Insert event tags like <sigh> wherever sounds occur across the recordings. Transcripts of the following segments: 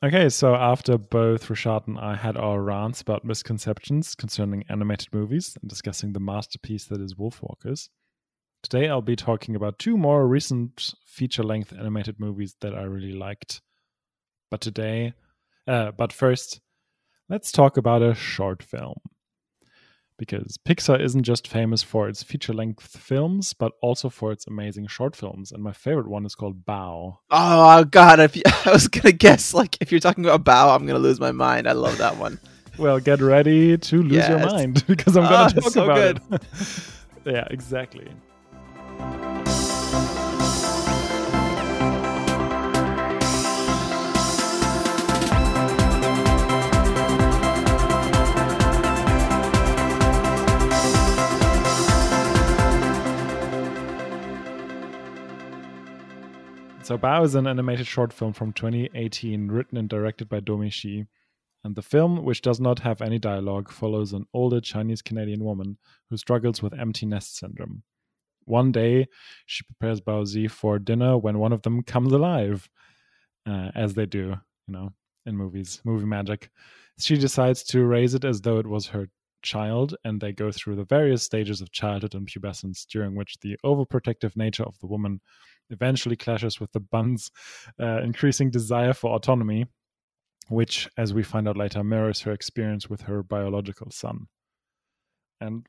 Okay, so after both Rashad and I had our rants about misconceptions concerning animated movies and discussing the masterpiece that is Wolfwalkers, today I'll be talking about two more recent feature length animated movies that I really liked. But today, uh, but first, let's talk about a short film because Pixar isn't just famous for its feature length films, but also for its amazing short films. And my favorite one is called Bao. Oh God! If you, <laughs> I was gonna guess, like if you're talking about Bao, I'm gonna lose my mind. I love that one. <laughs> well, get ready to lose yes. your mind <laughs> because I'm gonna oh, talk so oh, about good. it. yeah, exactly. So Bao is an animated short film from 2018 written and directed by Domee Shi. And the film, which does not have any dialogue, follows an older Chinese Canadian woman who struggles with empty nest syndrome. One day, she prepares Bao Zi for dinner when one of them comes alive, uh, as they do, you know, in movies, movie magic. She decides to raise it as though it was her child, and they go through the various stages of childhood and pubescence, during which the overprotective nature of the woman eventually clashes with the Bun's uh, increasing desire for autonomy, which, as we find out later, mirrors her experience with her biological son. And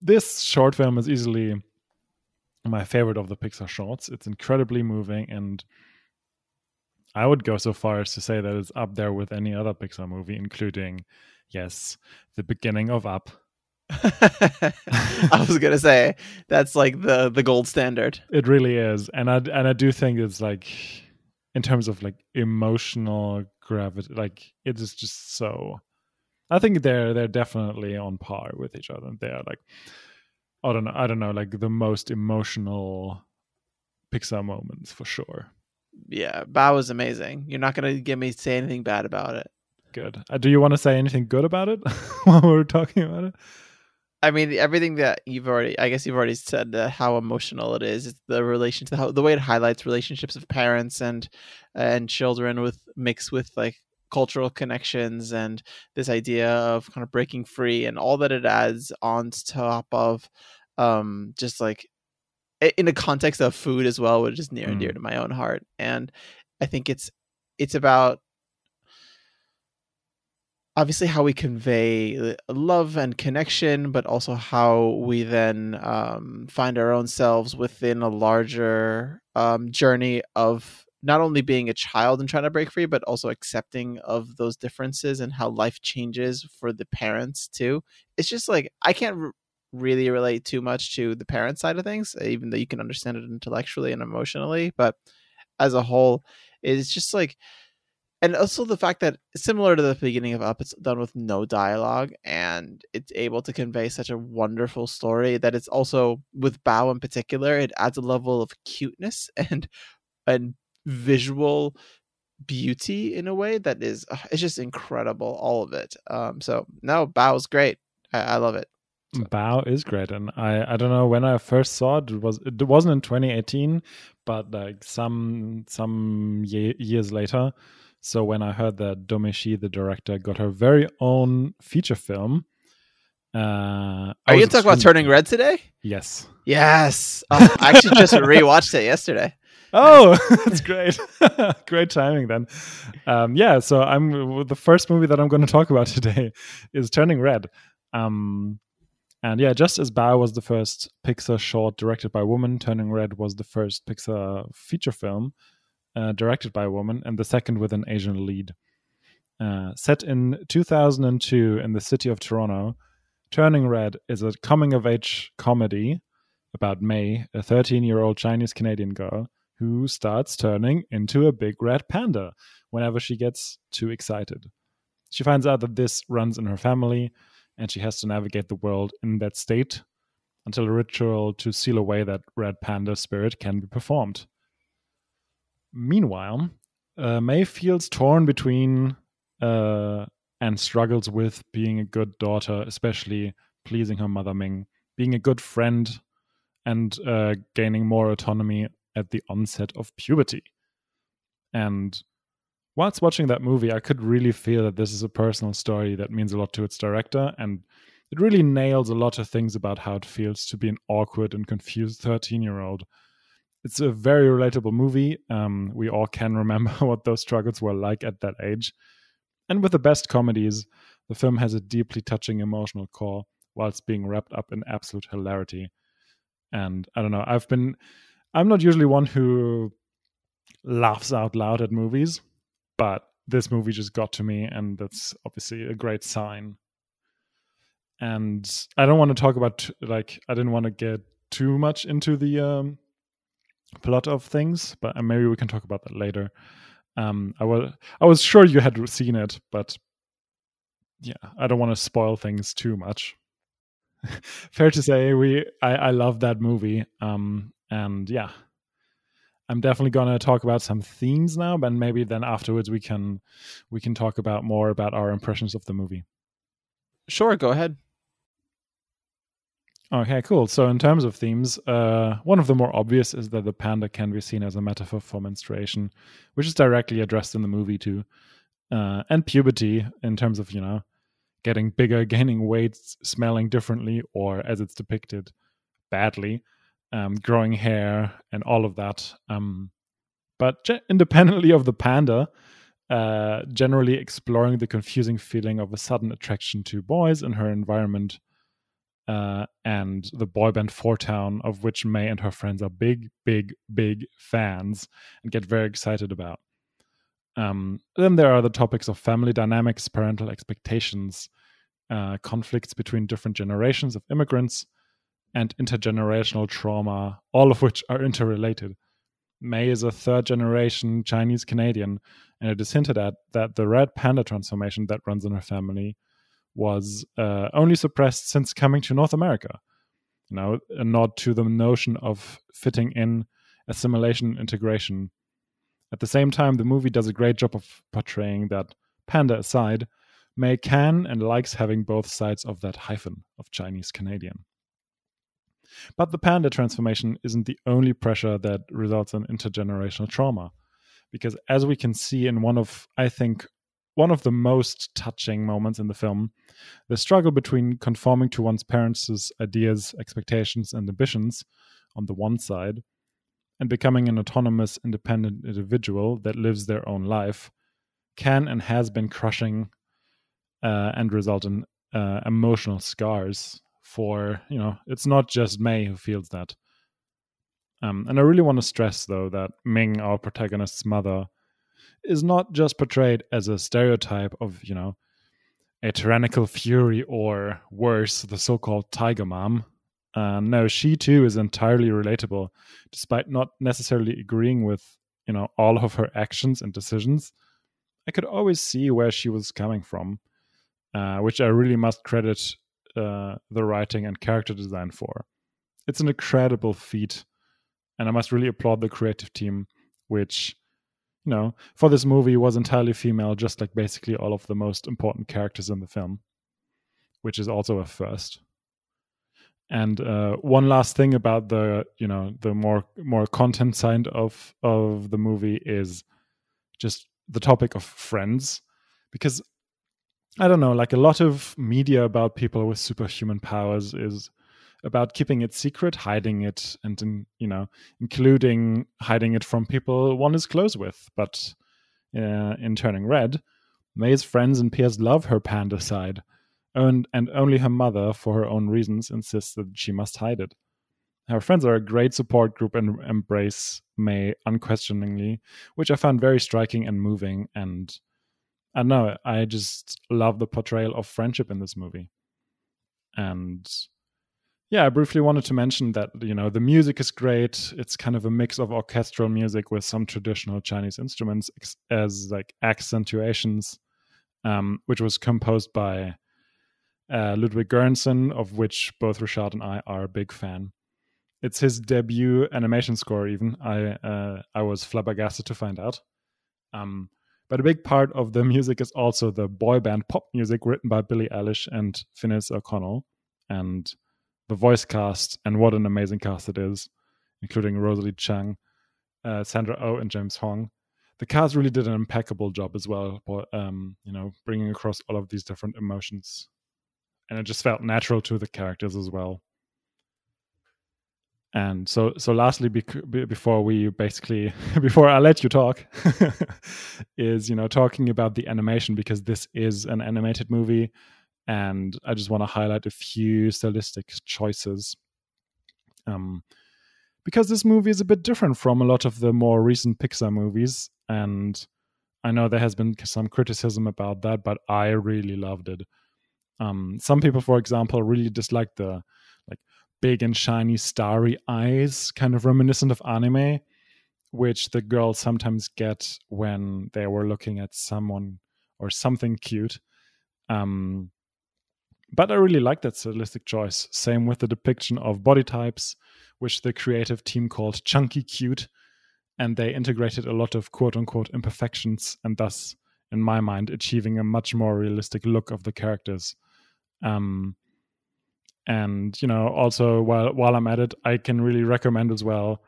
this short film is easily my favorite of the Pixar shorts. It's incredibly moving, and I would go so far as to say that it's up there with any other Pixar movie, including, yes, the beginning of Up <laughs> I was gonna say that's like the the gold standard. It really is, and I and I do think it's like in terms of like emotional gravity, like it is just so. I think they're they're definitely on par with each other. They're like I don't know, I don't know, like the most emotional Pixar moments for sure. Yeah, Bao was amazing. You're not gonna get me say anything bad about it. Good. Uh, do you want to say anything good about it <laughs> while we're talking about it? I mean, everything that you've already, I guess you've already said uh, how emotional it is. It's the relation to how the way it highlights relationships of parents and and children with mixed with like cultural connections and this idea of kind of breaking free and all that it adds on top of um just like in the context of food as well, which is near mm. and dear mm. to my own heart. And I think it's it's about obviously how we convey love and connection, but also how we then um, find our own selves within a larger um, journey of not only being a child and trying to break free, but also accepting of those differences and how life changes for the parents too. It's just like I can't really relate too much to the parent side of things, even though you can understand it intellectually and emotionally, but as a whole, it's just like and also the fact that similar to the beginning of up it's done with no dialogue and it's able to convey such a wonderful story that it's also with Bao in particular it adds a level of cuteness <laughs> and and visual beauty in a way that is uh, it's just incredible all of it um so no bao's great i, I love it. Bao is great, and I I don't know when I first saw it. It was it wasn't in 2018, but like some some ye- years later, so when I heard that Domee Shi, the director, got her very own feature film, uh, are you talking about Turning Red today? Yes. Yes. Oh, I actually just <laughs> rewatched it yesterday. Oh, <laughs> that's great! <laughs> great timing then. Um, yeah, so I'm the first movie that I'm going to talk about today is Turning Red. Um, and yeah, just as Bao was the first Pixar short directed by a woman, Turning Red was the first Pixar feature film uh, directed by a woman, and the second with an Asian lead. Uh, set in 2002 in the city of Toronto, Turning Red is a coming of age comedy about May, a 13 year old Chinese Canadian girl who starts turning into a big red panda whenever she gets too excited. She finds out that this runs in her family, and she has to navigate the world in that state until a ritual to seal away that red panda spirit can be performed. Meanwhile, uh, May feels torn between uh, and struggles with being a good daughter, especially pleasing her mother Ming, being a good friend, and uh, gaining more autonomy at the onset of puberty. And whilst watching that movie, I could really feel that this is a personal story that means a lot to its director, and it really nails a lot of things about how it feels to be an awkward and confused 13 year old. It's a very relatable movie. Um, we all can remember <laughs> what those struggles were like at that age. And with the best comedies, the film has a deeply touching emotional core whilst being wrapped up in absolute hilarity. And I don't know, I've been, I'm not usually one who laughs out loud at movies, but this movie just got to me, and that's obviously a great sign. And I don't want to talk about, like, I didn't want to get too much into the um, plot of things, but maybe we can talk about that later. Um, I was I was sure you had seen it, but yeah, I don't want to spoil things too much. <laughs> Fair to say, we I, I love that movie. Um, and yeah, I'm definitely gonna talk about some themes now, but maybe then afterwards we can we can talk about more about our impressions of the movie. Sure, go ahead. Okay, cool. So, in terms of themes, uh, one of the more obvious is that the panda can be seen as a metaphor for menstruation, which is directly addressed in the movie too, uh, and puberty in terms of you know getting bigger, <laughs> gaining weight, smelling differently, or as it's depicted, badly, um, growing hair, and all of that. Um, but independently of the panda, uh, generally exploring the confusing feeling of a sudden attraction to boys in her environment uh, and the boy band Four Town, of which May and her friends are big, big, big fans and get very excited about. Um, then there are the topics of family dynamics, parental expectations, uh, conflicts between different generations of immigrants, and intergenerational trauma, all of which are interrelated. May is a third generation Chinese Canadian, and it is hinted at that the red panda transformation that runs in her family was uh, only suppressed since coming to North America. Know, a nod to the notion of fitting in, assimilation, integration. At the same time, the movie does a great job of portraying that, panda aside, May can and likes having both sides of that hyphen of Chinese Canadian. But the panda transformation isn't the only pressure that results in intergenerational trauma. Because as we can see in one of, I think, one of the most touching moments in the film the struggle between conforming to one's parents' ideas, expectations, and ambitions on the one side, and becoming an autonomous, independent individual that lives their own life, can and has been crushing uh, and result in uh, emotional scars for, you know, it's not just May who feels that. Um, and I really want to stress, though, that Ming, our protagonist's mother, is not just portrayed as a stereotype of, you know, a tyrannical fury or worse, the so called tiger mom. Uh, no, she too is entirely relatable, despite not necessarily agreeing with, you know, all of her actions and decisions. I could always see where she was coming from, uh, which I really must credit uh, the writing and character design for. It's an incredible feat, and I must really applaud the creative team, which you know, for this movie was entirely female, just like basically all of the most important characters in the film, which is also a first. And uh, one last thing about the, you know, the more more content side of of the movie is just the topic of friends, because I don't know, like a lot of media about people with superhuman powers is about keeping it secret, hiding it, and in, you know, including hiding it from people one is close with. But uh, in turning red, May's friends and peers love her panda side, and and only her mother, for her own reasons, insists that she must hide it. Her friends are a great support group and embrace May unquestioningly, which I found very striking and moving. And I know, I just love the portrayal of friendship in this movie. And yeah, I briefly wanted to mention that you know the music is great. It's kind of a mix of orchestral music with some traditional Chinese instruments as like accentuations, um, which was composed by uh, Ludwig Göransson, of which both Rashad and I are a big fan. It's his debut animation score. Even I uh, I was flabbergasted to find out. Um, but a big part of the <laughs> music is also the boy band pop music written by Billie Eilish and Finneas O'Connell, and the voice cast, and what an amazing cast it is, including Rosalie Chiang, uh, Sandra Oh, and James Hong. the cast really did an impeccable job as well, but um, you know, bringing across all of these different emotions, and it just felt natural to the characters as well. And so, so lastly, bec- before we basically, <laughs> before I let you talk, <laughs> is you know talking about the animation because this is an animated movie, and I just want to highlight a few stylistic choices. Um, because this movie is a bit different from a lot of the more recent Pixar movies, and I know there has been some criticism about that, but I really loved it. Um, some people, for example, really dislike the like big and shiny starry eyes, kind of reminiscent of anime, which the girls sometimes get when they were looking at someone or something cute. Um, but I really like that stylistic choice. Same with the depiction of body types, which the creative team called chunky cute. And they integrated a lot of quote unquote imperfections and thus, in my mind, achieving a much more realistic look of the characters. Um, and you know also while while i'm at it i can really recommend as well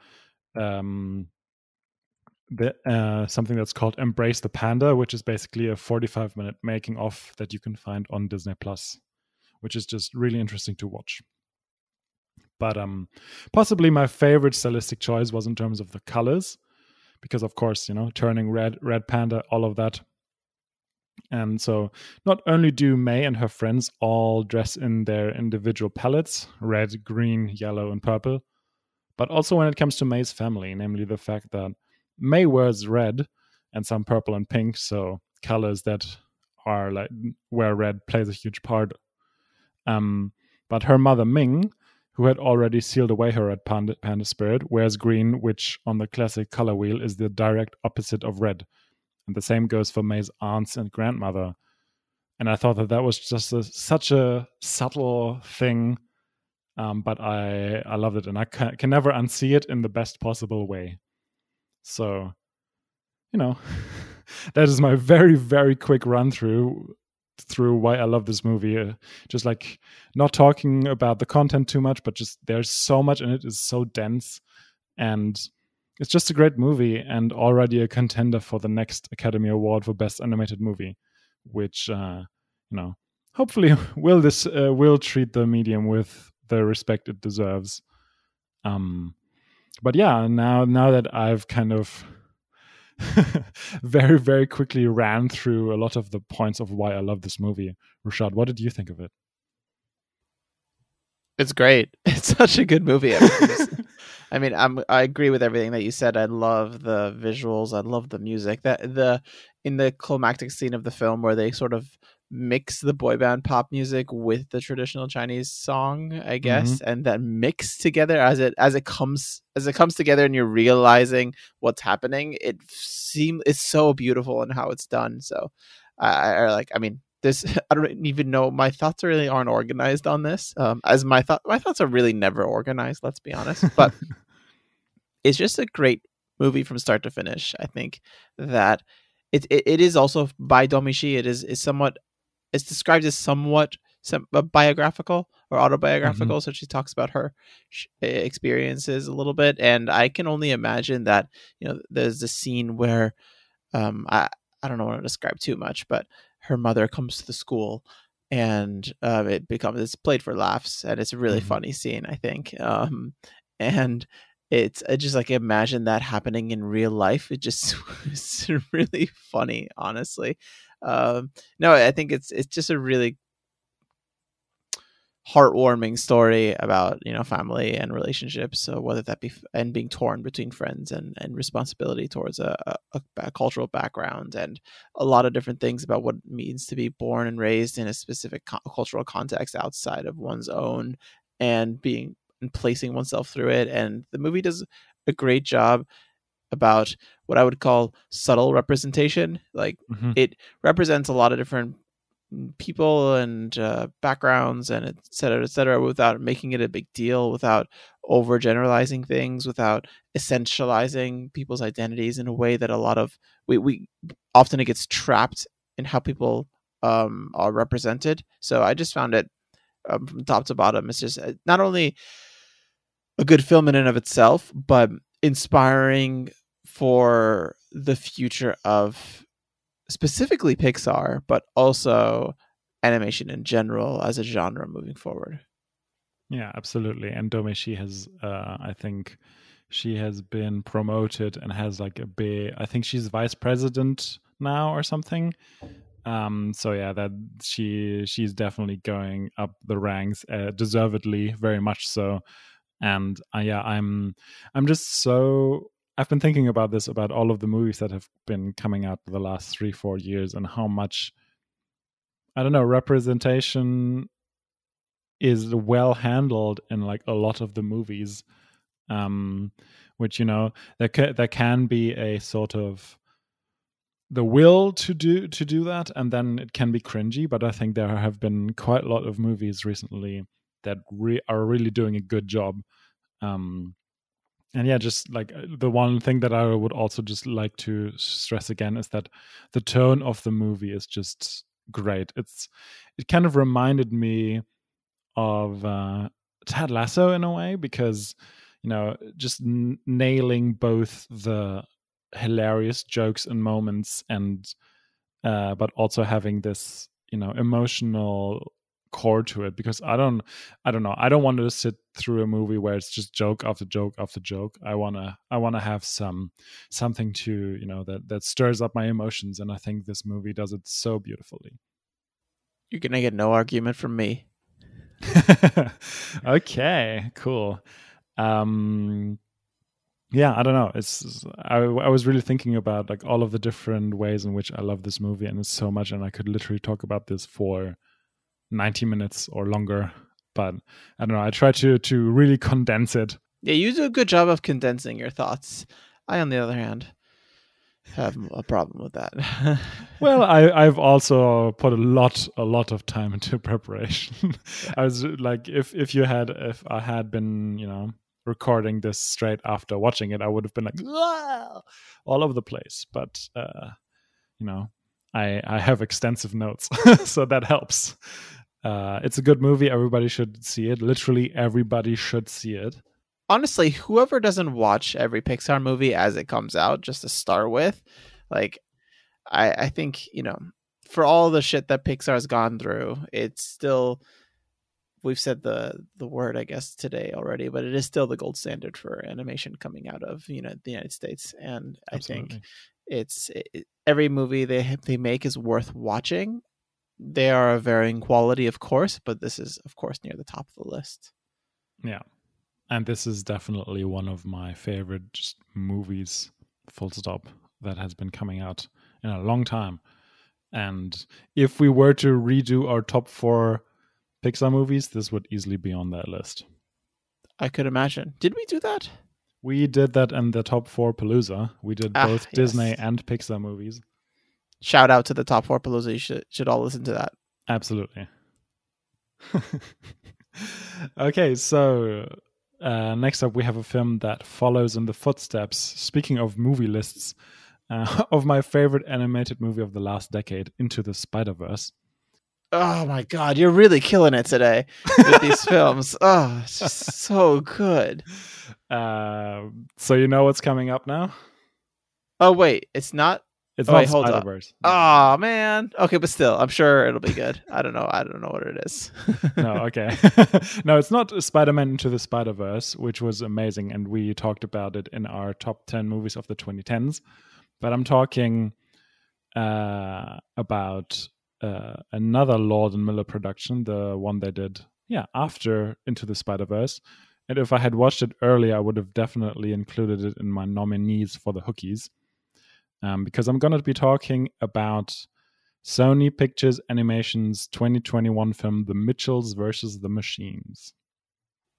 um the, uh, something that's called embrace the panda which is basically a 45 minute making of that you can find on disney plus which is just really interesting to watch but um possibly my favorite stylistic choice was in terms of the colors because of course you know turning red red panda all of that and so, not only do May and her friends all dress in their individual palettes red, green, yellow, and purple, but also when it comes to May's family, namely the fact that May wears red and some purple and pink, so colors that are like where red plays a huge part. Um, but her mother Ming, who had already sealed away her red panda, panda spirit, wears green, which on the classic color wheel is the direct opposite of red and the same goes for May's aunts and grandmother. And I thought that that was just a, such a subtle thing, um, but I I loved it, and I can, can never unsee it in the best possible way. So, you know, <laughs> that is my very very quick run through through why I love this movie. Uh, just like not talking about the content too much, but just there's so much in. It's so dense, and it's just a great movie and already a contender for the next Academy Award for Best Animated Movie, which uh, you know hopefully <laughs> will this uh, will treat the medium with the respect it deserves. Um, but yeah, now now that I've kind of <laughs> very very quickly ran through a lot of the points of why I love this movie, Rashad, what did you think of it? It's great. <laughs> It's such a good movie. <laughs> I mean, I'm I agree with everything that you said. I love the visuals. I love the music. That the in the climactic scene of the film where they sort of mix the boy band pop music with the traditional Chinese song, I guess, mm-hmm. and then mix together as it as it comes as it comes together and you're realizing what's happening. It seems it's so beautiful and how it's done. So, I, I like. I mean, this <laughs> I don't even know. My thoughts really aren't organized on this. Um, as my thought, my thoughts are really never organized. Let's be honest. But <laughs> it's just a great movie from start to finish. I think that it it, it is also by Domee Shi. It is is somewhat. It's described as somewhat uh, biographical or autobiographical. Mm-hmm. So she talks about her experiences a little bit, and I can only imagine that you know there's a scene where um, I I don't know want to describe too much, but her mother comes to the school and uh, it becomes it's played for laughs and it's a really mm-hmm. funny scene i think um, and it's I just like imagine that happening in real life it just <laughs> it's really funny honestly um, no i think it's it's just a really heartwarming story about you know family and relationships so whether that be and being torn between friends and and responsibility towards a, a, a, cultural background and a lot of different things about what it means to be born and raised in a specific co- cultural context outside of one's own and being and placing oneself through it and the movie does a great job about what i would call subtle representation like mm-hmm. it represents a lot of different people and uh, backgrounds and et cetera, et cetera, without making it a big deal, without overgeneralizing things, without essentializing people's identities in a way that a lot of we, we often it gets trapped in how people um, are represented. So I just found it um, from top to bottom. It's just uh, not only a good film in and of itself, but inspiring for the future of specifically Pixar, but also animation in general as a genre moving forward. Yeah, absolutely. And Domee has, uh, I think, she has been promoted and has like a big. I think she's vice president now or something. Um, so yeah, that she she's definitely going up the ranks, uh, deservedly, very much so. And uh, yeah, I'm I'm just so I've been thinking about this about all of the movies that have been coming out the last three four years and how much I don't know representation is well handled in like a lot of the movies um which you know there ca- there can be a sort of the will to do to do that and then it can be cringy but i think there have been quite a lot of movies recently that re- are really doing a good job um and yeah just like uh, the one thing that i would also just like to stress again is that the tone of the movie is just great. It's it kind of reminded me of uh ted lasso in a way because you know just n- nailing both the hilarious jokes and moments and uh but also having this you know emotional core to it because i don't i don't know. I don't want to sit through a movie where it's just joke after joke after joke. I want to i want to have some something to you know that that stirs up my emotions and i think this movie does it so beautifully. You're gonna get no argument from me. <laughs> Okay cool. Um yeah i don't know. It's I, I was really thinking about like all of the different ways in which i love this movie and it's so much and i could literally talk about this for 90 minutes or longer but i don't know i try to to really condense it. Yeah you do a good job of condensing your thoughts. I on the other hand have a problem with that. <laughs> Well i i've also put a lot a lot of time into <laughs> preparation. I was like if if you had if i had been you know recording this straight after watching it i would have been like all over the place but uh you know i i have extensive notes <laughs> so that helps uh, it's a good movie. Everybody should see it. Literally, everybody should see it. Honestly, whoever doesn't watch every Pixar movie as it comes out, just to start with, like, I, I think, you know, for all the shit that Pixar's gone through, it's still, we've said the, the word, I guess, today already, but it is still the gold standard for animation coming out of, you know, the United States. And I think it's it, every movie they they make is worth watching they are of varying quality, of course, but this is, of course, near the top of the list. Yeah. And this is definitely one of my favorite just movies, full stop, that has been coming out in a long time. And if we were to redo our top four Pixar movies, this would easily be on that list. I could imagine. Did we do that? We did that in the top four Palooza. We did ah, both yes. Disney and Pixar movies shout out to the top four Palooza. You should should all listen to that. Absolutely. <laughs> okay, so uh, next up we have a film that follows in the footsteps. Speaking of movie lists, uh, <laughs> of my favorite animated movie of the last decade, Into the Spider Verse. Oh my god, you're really killing it today with these <laughs> films. Oh, it's just so good. Uh, so you know what's coming up now? Oh wait, it's not it's oh, not Spider Verse. Oh man. Okay, but still, I'm sure it'll be good. I don't know. I don't know what it is. <laughs> no, okay. <laughs> no, it's not Spider Man into the Spider Verse, which was amazing, and we talked about it in our top ten movies of the 2010s. But I'm talking uh, about uh, another Lord and Miller production, the one they did, yeah, after Into the Spider Verse. And if I had watched it earlier, I would have definitely included it in my nominees for the Hookies um, because I'm going to be talking about Sony Pictures Animation's 2021 film, The Mitchells versus the Machines.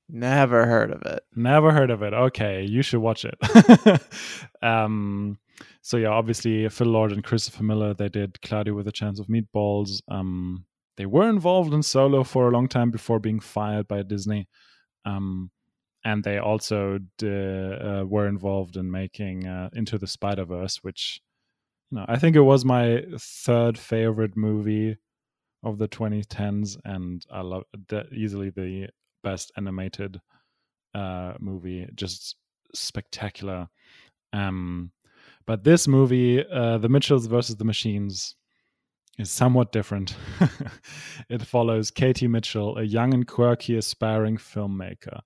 Never heard of it. Never heard of it. Okay, you should watch it. <laughs> um, so yeah, obviously Phil Lord and Christopher Miller they did Cloudy with a Chance of Meatballs. Um, they were involved in Solo for a long time before being fired by Disney. Um, and they also uh, were involved in making uh, Into the Spider Verse, which you know I think it was my third favorite movie of the 2010s, and I love easily the best animated uh, movie, just spectacular. Um, But this movie, uh, The Mitchells versus the Machines, is somewhat different. <laughs> it follows Katie Mitchell, a young and quirky aspiring filmmaker.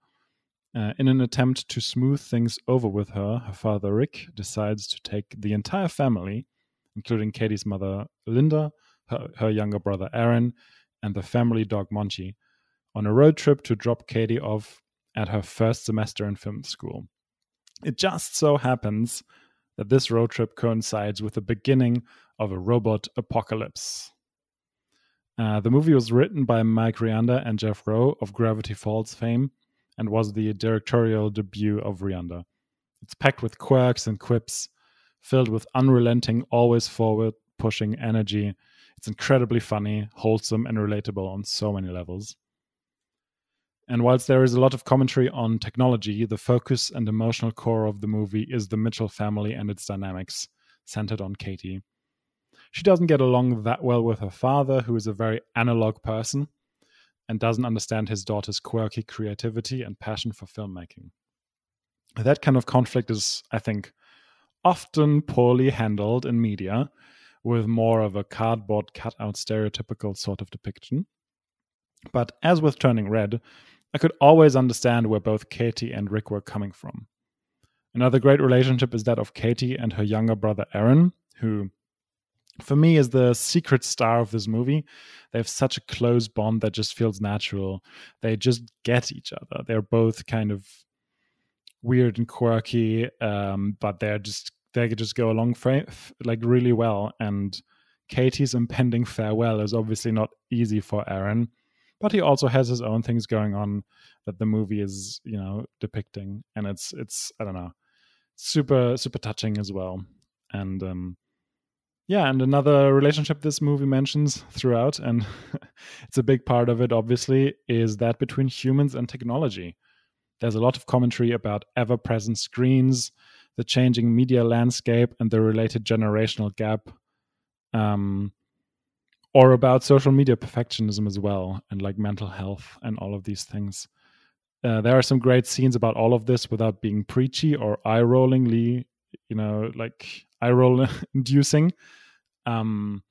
Uh, in an attempt to smooth things over with her, her father Rick decides to take the entire family, including Katie's mother Linda, her, her younger brother Aaron, and the family dog Monchi, on a road trip to drop Katie off at her first semester in film school. It just so happens that this road trip coincides with the beginning of a robot apocalypse. Uh, the movie was written by Mike Rianda and Jeff Rowe of Gravity Falls fame and was the directorial debut of Rianda. It's packed with quirks and quips, filled with unrelenting, always forward pushing energy. It's incredibly funny, wholesome, and relatable on so many levels. And whilst there is a lot of commentary on technology, the focus and emotional core of the movie is the Mitchell family and its dynamics, centered on Katie. She doesn't get along that well with her father, who is a very analog person and doesn't understand his daughter's quirky creativity and passion for filmmaking. That kind of conflict is, I think, often poorly handled in media, with more of a cardboard cutout stereotypical sort of depiction. But as with Turning Red, I could always understand where both Katie and Rick were coming from. Another great relationship is that of Katie and her younger brother Aaron, who, for me, is the secret star of this movie. They have such a close bond that just feels natural. They just get each other. They're both kind of weird and quirky, um, but they're just they could just go along like really well. And Katie's impending farewell is obviously not easy for Aaron but he also has his own things going on that the movie is you know depicting and it's it's i don't know super super touching as well. And um yeah and another relationship this movie mentions throughout and <laughs> it's a big part of it obviously is that between humans and technology. There's a lot of commentary about ever present screens the changing media landscape and the related generational gap. Um or about social media perfectionism as well and like mental health and all of these things. Uh, there are some great scenes about all of this without being preachy or eye rollingly you know like eye roll <laughs> inducing. Um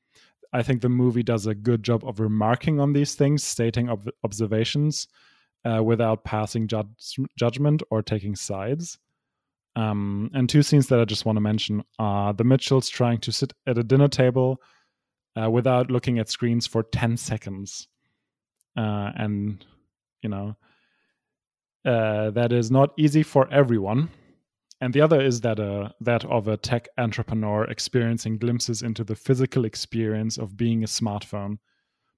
i think the movie does a good job of remarking on these things stating ob- observations uh, without passing judgment or taking sides. Um, and two scenes that i just want to mention are the mitchells trying to sit at a dinner table uh, without looking at screens for 10 seconds. Uh, and, you know, uh, that is not easy for everyone. And the other is that uh, that of a tech entrepreneur experiencing glimpses into the physical experience of being a smartphone,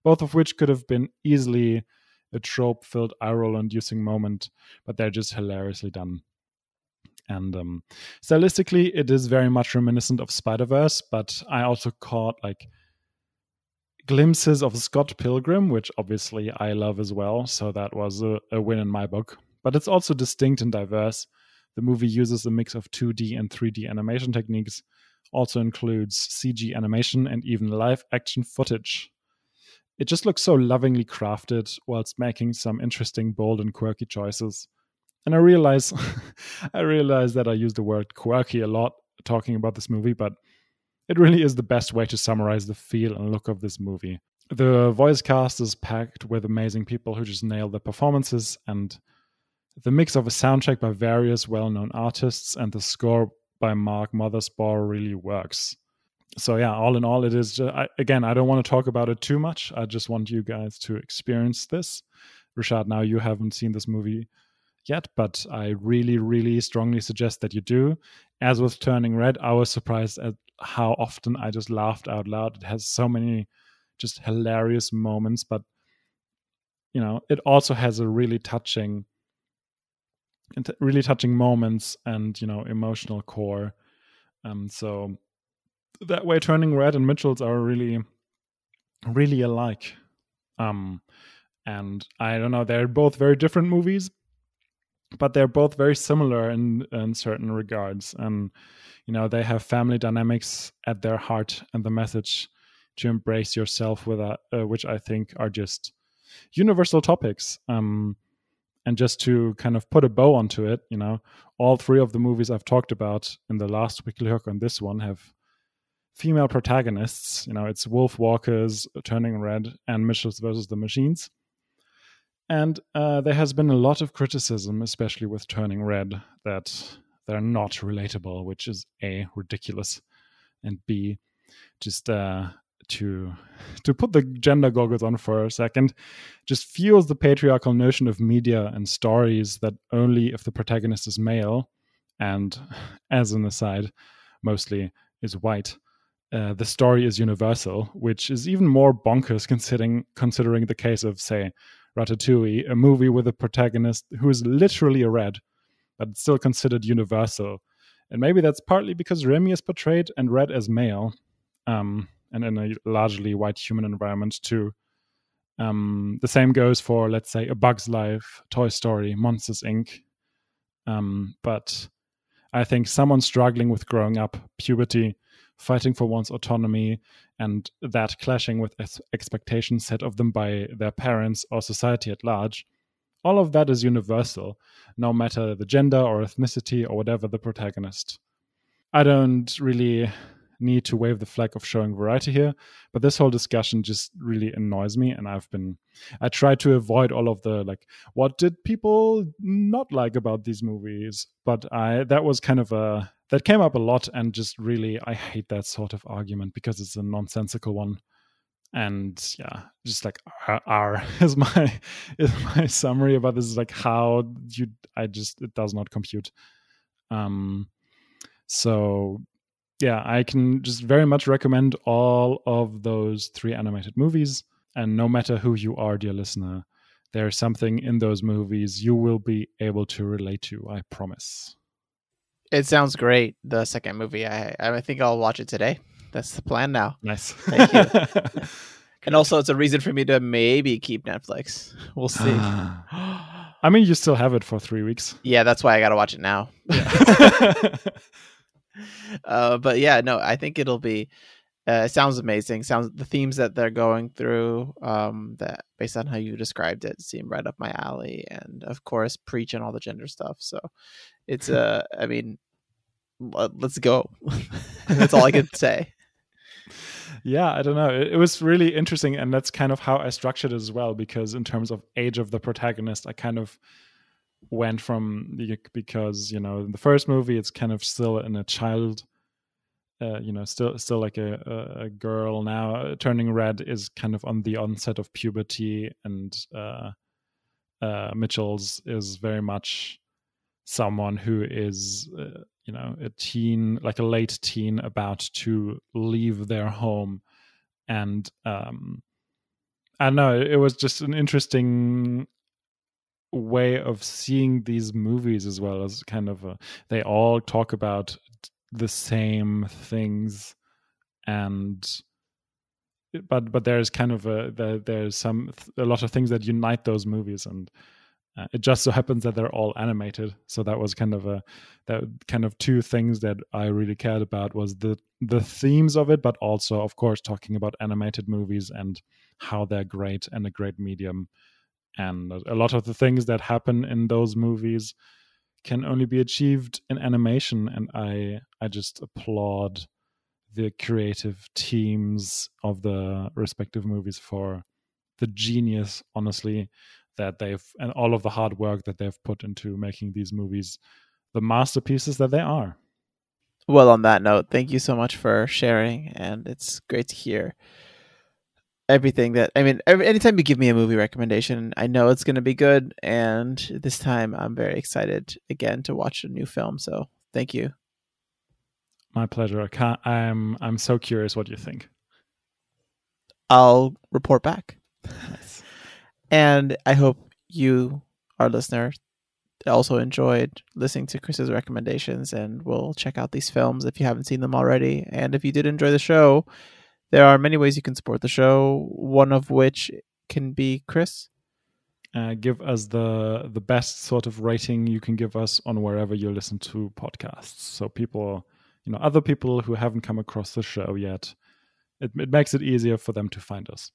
both of which could have been easily a trope-filled eye roll-inducing moment, but they're just hilariously done. And um, stylistically, it is very much reminiscent of Spider Verse, but I also caught like glimpses of Scott Pilgrim, which obviously I love as well. So that was a, a, win in my book. But it's also distinct and diverse. The movie uses a mix of 2D and 3D animation techniques, also includes CG animation and even live action footage. It just looks so lovingly crafted whilst making some interesting, bold, and quirky choices. And I realize <laughs> I realize that I use the word quirky a lot talking about this movie, but it really is the best way to summarize the feel and look of this movie. The voice cast is packed with amazing people who just nail their performances, and the mix of a soundtrack by various well known artists and the score by Mark Mothersbaugh really works. So, yeah, all in all, it is just, I, again, I don't want to talk about it too much. I just want you guys to experience this. Rashad, now you haven't seen this movie yet, but I really, really strongly suggest that you do. As with Turning Red, I was surprised at how often I just laughed out loud. It has so many just hilarious moments, but you know, it also has a really touching, really touching moments and you know, emotional core. Um, so that way, Turning Red and Mitchells are really, really alike. Um, and I don't know, they're both very different movies, but they're both very similar in in certain regards and you know they have family dynamics at their heart and the message to embrace yourself with that uh, which i think are just universal topics um And just to kind of put a bow onto it, you know, all three of the movies I've talked about in the last weekly hook and this one have female protagonists. You know, it's Wolf Walkers, Turning Red, and Mitchells versus the Machines. And uh, there has been a lot of criticism, especially with Turning Red, that they're not relatable, which is A, ridiculous, and B, just uh, to <laughs> to put the gender goggles on for a second, just fuels the patriarchal notion of media and stories that only if the protagonist is male, and <laughs> as an aside, mostly is white, uh, the story is universal, which is even more bonkers considering considering the case of say Ratatouille, a movie with a protagonist who is literally a red, but still considered universal. And maybe that's partly because Remy is portrayed and read as male, um, and in a largely white human environment too. Um, the same goes for, let's say, A Bug's Life, Toy Story, Monsters Inc. Um, but I think someone struggling with growing up, puberty, fighting for one's autonomy, and that clashing with expectations set of them by their parents or society at large, all of that is universal, no matter the gender or ethnicity or whatever the protagonist. I don't really need to wave the flag of showing variety here, but this whole discussion just really annoys me. And I've been, I try to avoid all of the like, what did people not like about these movies? But I, that was kind of a, that came up a lot. And just really, I hate that sort of argument because it's a nonsensical one and yeah just like r, r <laughs> is my is my summary about this is like how you i just it does not compute um so yeah i can just very much recommend all of those three animated movies and no matter who you are dear listener there's something in those movies you will be able to relate to i promise it sounds great the second movie i i think i'll watch it today that's the plan now. Nice. Thank you. <laughs> and also, it's a reason for me to maybe keep Netflix. We'll see. Ah. <gasps> I mean, you still have it for three weeks. Yeah, that's why I got to watch it now. Yeah. <laughs> <laughs> uh, but yeah, no, I think it'll be. Uh, it sounds amazing. Sounds the themes that they're going through, um, that based on how you described it, seem right up my alley. And of course, preach and all the gender stuff. So it's <laughs> uh, I mean, let's go. <laughs> that's all I can say <laughs> yeah i don't know it, it, was really interesting and that's kind of how i structured it as well because in terms of age of the protagonist i kind of went from because you know in the first movie it's kind of still in a child uh, you know still still like a, a, girl now. Uh, turning red is kind of on the onset of puberty and uh, uh mitchell's is very much someone who is uh, you know a teen like a late teen about to leave their home. And um i don't know it was just an interesting way of seeing these movies as well as kind of a, they all talk about the same things and but but there's kind of a there, there's some a lot of things that unite those movies and uh, it just so happens that they're all animated, so that was kind of a that kind of two things that I really cared about was the the themes of it, but also, of course, talking about animated movies and how they're great and a great medium. And a lot of the things that happen in those movies can only be achieved in animation, and I I just applaud the creative teams of the respective movies for the genius, honestly, that they've and all of the hard work that they've put into making these movies the masterpieces that they are. Well, on that note, thank you so much for sharing, and it's great to hear everything that I mean. Every, anytime you give me a movie recommendation, I know it's going to be good, and this time I'm very excited again to watch a new film. So, thank you. My pleasure. I can't, I'm I'm so curious what you think. I'll report back. Nice. And I hope you, our listener, also enjoyed listening to Chris's recommendations and will check out these films if you haven't seen them already. And if you did enjoy the show, there are many ways you can support the show, one of which can be Chris. Uh, give us the the best sort of rating you can give us on wherever you listen to podcasts. So people, you know, other people who haven't come across the show yet, it, it makes it easier for them to find us.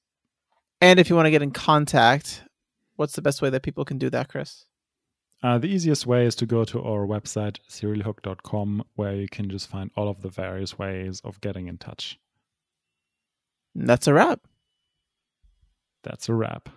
And if you want to get in contact, what's the best way that people can do that, Chris? Uh, the easiest way is to go to our website, serialhook.com, where you can just find all of the various ways of getting in touch. That's a wrap. That's a wrap.